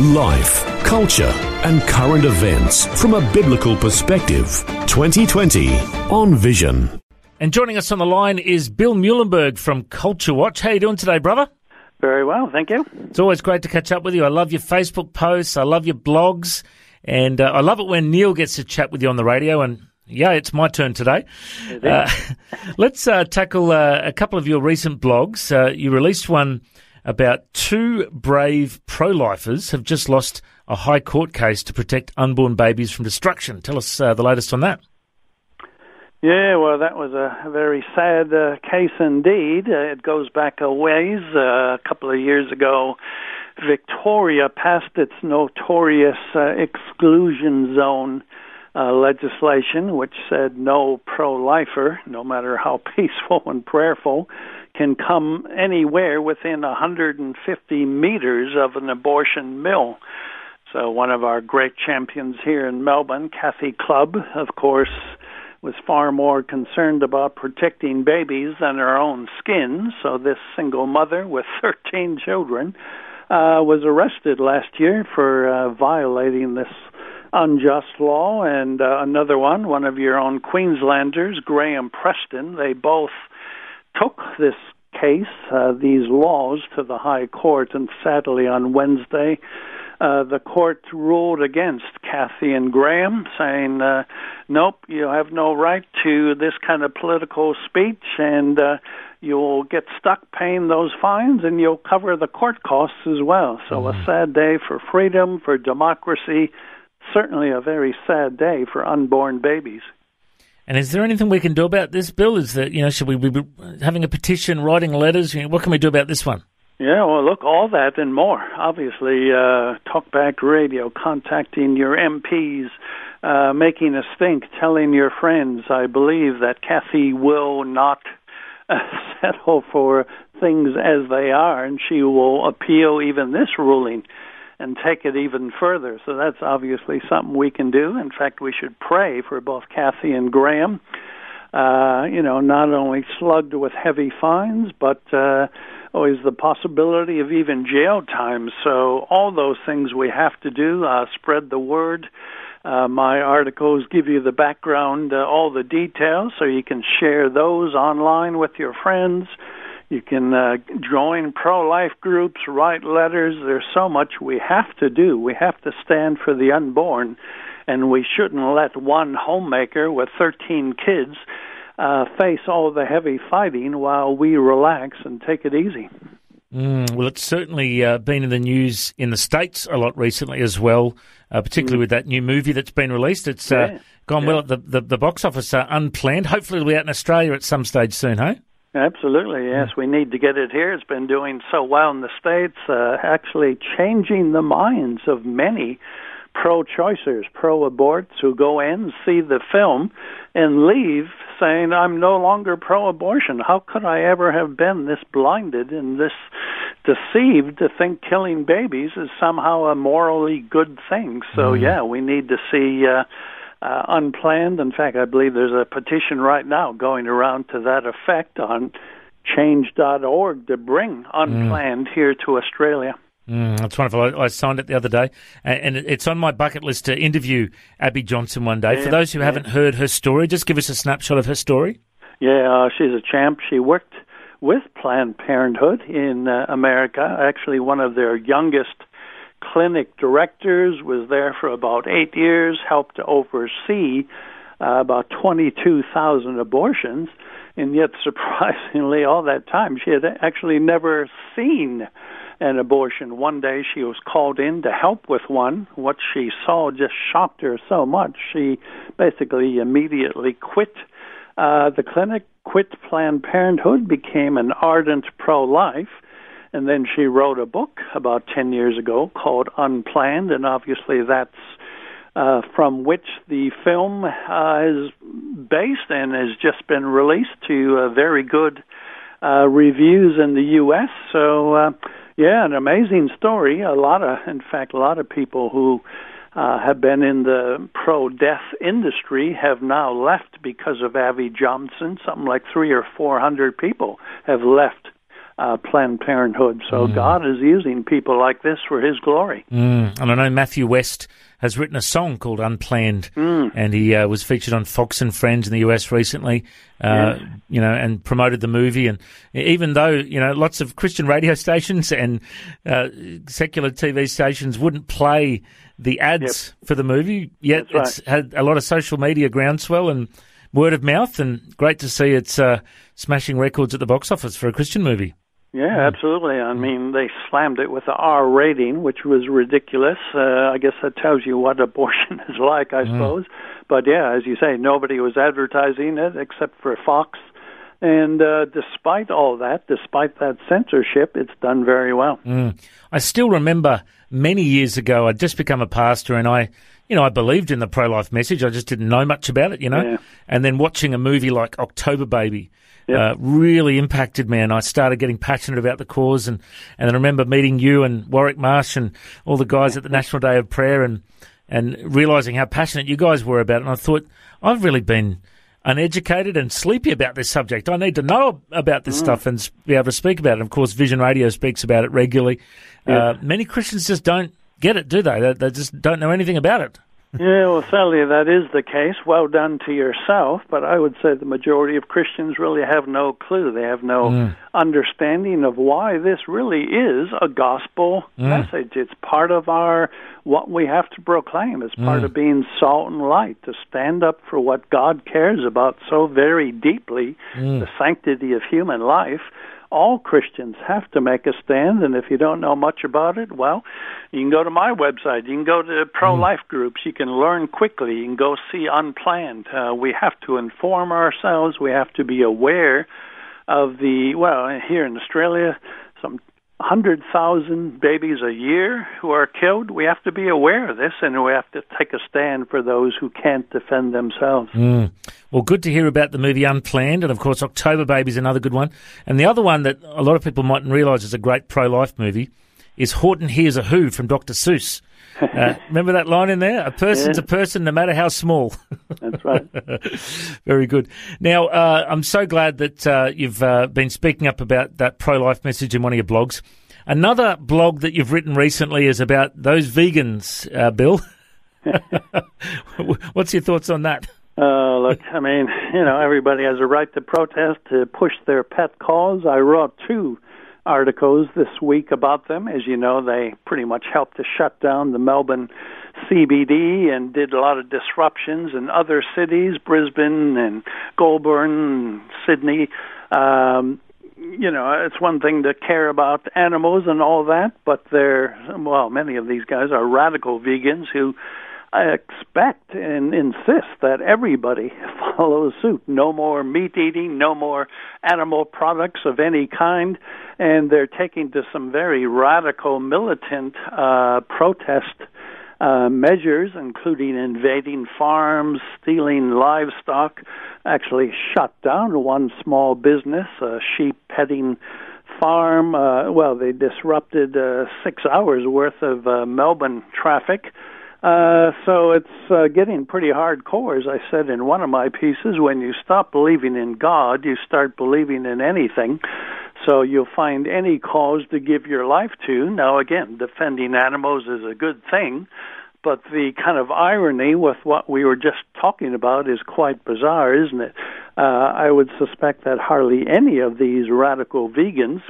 Life, culture, and current events from a biblical perspective. 2020 on Vision. And joining us on the line is Bill Muehlenberg from Culture Watch. How you doing today, brother? Very well, thank you. It's always great to catch up with you. I love your Facebook posts. I love your blogs. And uh, I love it when Neil gets to chat with you on the radio. And yeah, it's my turn today. Uh, let's uh, tackle uh, a couple of your recent blogs. Uh, you released one about two brave pro lifers have just lost a high court case to protect unborn babies from destruction. Tell us uh, the latest on that. Yeah, well, that was a very sad uh, case indeed. Uh, it goes back a ways. Uh, a couple of years ago, Victoria passed its notorious uh, exclusion zone uh, legislation, which said no pro lifer, no matter how peaceful and prayerful, can come anywhere within 150 meters of an abortion mill. So, one of our great champions here in Melbourne, Kathy Clubb, of course, was far more concerned about protecting babies than her own skin. So, this single mother with 13 children uh, was arrested last year for uh, violating this unjust law. And uh, another one, one of your own Queenslanders, Graham Preston, they both took this case, uh, these laws, to the High Court, and sadly on Wednesday, uh, the court ruled against Kathy and Graham, saying, uh, "Nope, you have no right to this kind of political speech, and uh, you'll get stuck paying those fines, and you'll cover the court costs as well." So, mm-hmm. a sad day for freedom, for democracy. Certainly, a very sad day for unborn babies. And is there anything we can do about this bill? Is that you know, should we be having a petition, writing letters? What can we do about this one? Yeah, well, look, all that and more. Obviously, uh, talkback radio, contacting your MPs, uh, making a stink, telling your friends. I believe that Kathy will not uh, settle for things as they are, and she will appeal even this ruling and take it even further. So that's obviously something we can do. In fact, we should pray for both Kathy and Graham. Uh, you know, not only slugged with heavy fines, but uh, always the possibility of even jail time. So all those things we have to do. Uh, spread the word. Uh, my articles give you the background, uh, all the details, so you can share those online with your friends. You can uh, join pro life groups, write letters. There's so much we have to do. We have to stand for the unborn, and we shouldn't let one homemaker with 13 kids uh, face all the heavy fighting while we relax and take it easy. Mm, well, it's certainly uh, been in the news in the States a lot recently as well, uh, particularly mm. with that new movie that's been released. It's uh, yeah. gone yeah. well at the, the, the box office, uh, unplanned. Hopefully, it'll be out in Australia at some stage soon, hey? Absolutely, yes. We need to get it here. It's been doing so well in the States, uh, actually changing the minds of many pro choicers, pro aborts who go in, see the film, and leave saying, I'm no longer pro abortion. How could I ever have been this blinded and this deceived to think killing babies is somehow a morally good thing? So, mm. yeah, we need to see. Uh, uh, unplanned. In fact, I believe there's a petition right now going around to that effect on change.org to bring unplanned mm. here to Australia. Mm, that's wonderful. I, I, signed it the other day, and, it's on my bucket list to interview Abby Johnson one day. Yeah, For those who yeah. haven't heard her story, just give us a snapshot of her story. Yeah, uh, she's a champ. She worked with Planned Parenthood in uh, America, actually, one of their youngest clinic directors, was there for about eight years, helped to oversee uh, about 22,000 abortions, and yet, surprisingly, all that time she had actually never seen an abortion. One day she was called in to help with one. What she saw just shocked her so much, she basically immediately quit uh, the clinic, quit Planned Parenthood, became an ardent pro life and then she wrote a book about 10 years ago called Unplanned, and obviously that's uh, from which the film uh, is based and has just been released to uh, very good uh, reviews in the U.S. So, uh, yeah, an amazing story. A lot of, in fact, a lot of people who uh, have been in the pro-death industry have now left because of Abby Johnson. Something like three or four hundred people have left uh, Planned Parenthood. So mm. God is using people like this for His glory. Mm. And I know Matthew West has written a song called Unplanned, mm. and he uh, was featured on Fox and Friends in the US recently. Uh, yes. You know, and promoted the movie. And even though you know lots of Christian radio stations and uh, secular TV stations wouldn't play the ads yep. for the movie, yet That's it's had a lot of social media groundswell and word of mouth. And great to see it's uh, smashing records at the box office for a Christian movie. Yeah, absolutely. I mean, they slammed it with the R rating, which was ridiculous. Uh, I guess that tells you what abortion is like, I mm. suppose. But yeah, as you say, nobody was advertising it except for Fox. And uh, despite all that, despite that censorship, it's done very well. Mm. I still remember many years ago, I'd just become a pastor and I, you know, I believed in the pro life message. I just didn't know much about it, you know. Yeah. And then watching a movie like October Baby yep. uh, really impacted me, and I started getting passionate about the cause. And and I remember meeting you and Warwick Marsh and all the guys at the National Day of Prayer, and and realizing how passionate you guys were about it. And I thought I've really been uneducated and sleepy about this subject. I need to know about this mm. stuff and be able to speak about it. Of course, Vision Radio speaks about it regularly. Uh, many Christians just don't get it, do they? they? They just don't know anything about it yeah, well, sadly, that is the case. Well done to yourself, but I would say the majority of Christians really have no clue. They have no mm. understanding of why this really is a gospel mm. message. It's part of our what we have to proclaim. It's part mm. of being salt and light to stand up for what God cares about so very deeply, mm. the sanctity of human life all Christians have to make a stand, and if you don't know much about it, well, you can go to my website. You can go to pro life mm. groups. You can learn quickly. You can go see Unplanned. Uh, we have to inform ourselves. We have to be aware of the, well, here in Australia, some 100,000 babies a year who are killed. We have to be aware of this and we have to take a stand for those who can't defend themselves. Mm. Well, good to hear about the movie Unplanned. And of course, October Baby is another good one. And the other one that a lot of people mightn't realise is a great pro life movie is Horton Hears a Who from Dr. Seuss. Uh, remember that line in there? A person's yeah. a person, no matter how small. That's right. Very good. Now, uh, I'm so glad that uh, you've uh, been speaking up about that pro life message in one of your blogs. Another blog that you've written recently is about those vegans, uh, Bill. What's your thoughts on that? Uh, look, I mean, you know, everybody has a right to protest, to push their pet cause. I wrote two articles this week about them. As you know, they pretty much helped to shut down the Melbourne CBD and did a lot of disruptions in other cities, Brisbane and Goulburn, Sydney. Um, you know, it's one thing to care about animals and all that, but they're, well, many of these guys are radical vegans who I expect and insist that everybody follows suit. No more meat eating, no more animal products of any kind, and they're taking to some very radical militant uh, protest uh, measures, including invading farms, stealing livestock. Actually, shut down one small business, a sheep petting farm. Uh, well, they disrupted uh, six hours worth of uh, Melbourne traffic. Uh, so it's uh, getting pretty hardcore, as I said in one of my pieces. When you stop believing in God, you start believing in anything. So you'll find any cause to give your life to. Now, again, defending animals is a good thing, but the kind of irony with what we were just talking about is quite bizarre, isn't it? Uh, I would suspect that hardly any of these radical vegans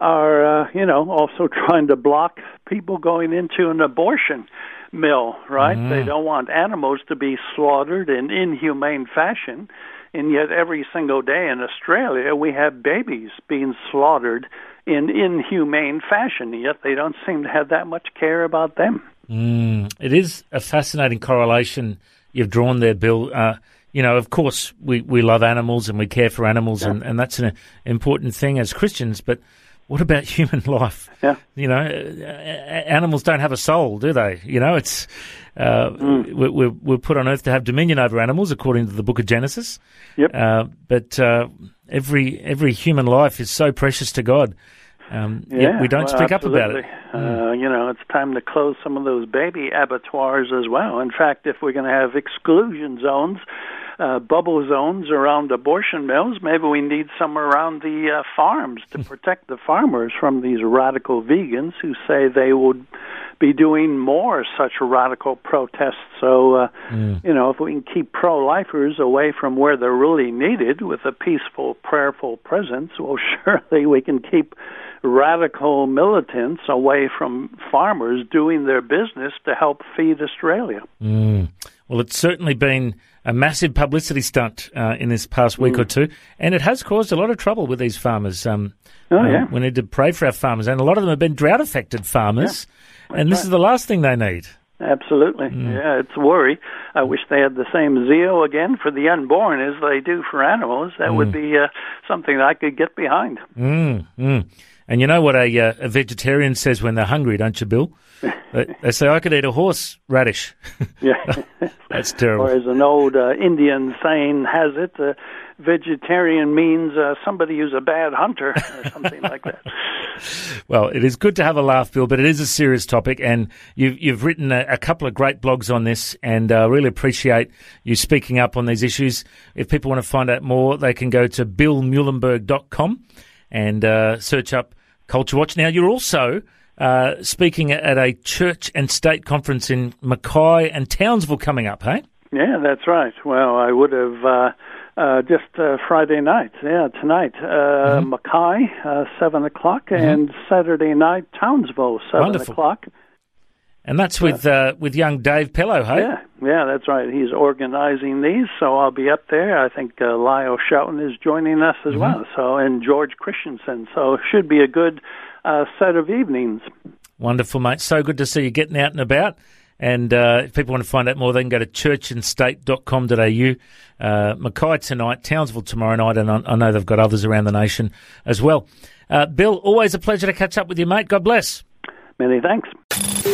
are, uh, you know, also trying to block people going into an abortion mill, right? Mm. They don't want animals to be slaughtered in inhumane fashion. And yet, every single day in Australia, we have babies being slaughtered in inhumane fashion. Yet, they don't seem to have that much care about them. Mm. It is a fascinating correlation you've drawn there, Bill. Uh, you know, of course, we, we love animals and we care for animals, yeah. and, and that's an important thing as Christians, but what about human life? Yeah. You know, animals don't have a soul, do they? You know, it's Uh, mm. we're, we're, put on earth to have dominion over animals, according to the book of Genesis. Yep. Uh, but uh, every every human life is so precious to God. Um, yeah, we don't well, speak absolutely. up about it. Uh, mm. you know, it's time to close some of those baby abattoirs as well. In fact, if we're going to have exclusion zones, uh, bubble zones around abortion mills, maybe we need some around the uh, farms to protect the farmers from these radical vegans who say they would be doing more such radical protests. So, uh, mm. you know, if we can keep pro lifers away from where they're really needed with a peaceful, prayerful presence, well, surely we can keep radical militants away from farmers doing their business to help feed Australia. Mm. Well, it's certainly been a massive publicity stunt uh, in this past week mm. or two, and it has caused a lot of trouble with these farmers. Um, oh, yeah. Uh, we need to pray for our farmers, and a lot of them have been drought affected farmers, yeah, and this right. is the last thing they need. Absolutely. Mm. Yeah, it's a worry. I wish they had the same zeal again for the unborn as they do for animals. That mm. would be uh, something that I could get behind. Mm. mm. And you know what a, uh, a vegetarian says when they're hungry, don't you, Bill? They, they say, I could eat a horse radish. yeah. That's terrible. Or as an old uh, Indian saying has it, uh, vegetarian means uh, somebody who's a bad hunter or something like that. Well, it is good to have a laugh, Bill, but it is a serious topic, and you've, you've written a, a couple of great blogs on this, and I uh, really appreciate you speaking up on these issues. If people want to find out more, they can go to billmuehlenberg.com and uh, search up Culture Watch. Now, you're also uh, speaking at a church and state conference in Mackay and Townsville coming up, hey? Yeah, that's right. Well, I would have uh, uh, just uh, Friday night, yeah, tonight, uh, mm-hmm. Mackay, uh, 7 o'clock, mm-hmm. and Saturday night, Townsville, 7 Wonderful. o'clock. And that's with uh, with young Dave Pellowe, hey? Yeah, yeah, that's right. He's organizing these, so I'll be up there. I think uh, Lyle Shelton is joining us as mm-hmm. well. So and George Christensen. So it should be a good uh, set of evenings. Wonderful, mate. So good to see you getting out and about. And uh, if people want to find out more, they can go to churchandstate.com.au. Uh, Mackay tonight, Townsville tomorrow night, and I, I, know they've got others around the nation as well. Uh, Bill, always a pleasure to catch up with you, mate. God bless. Many thanks.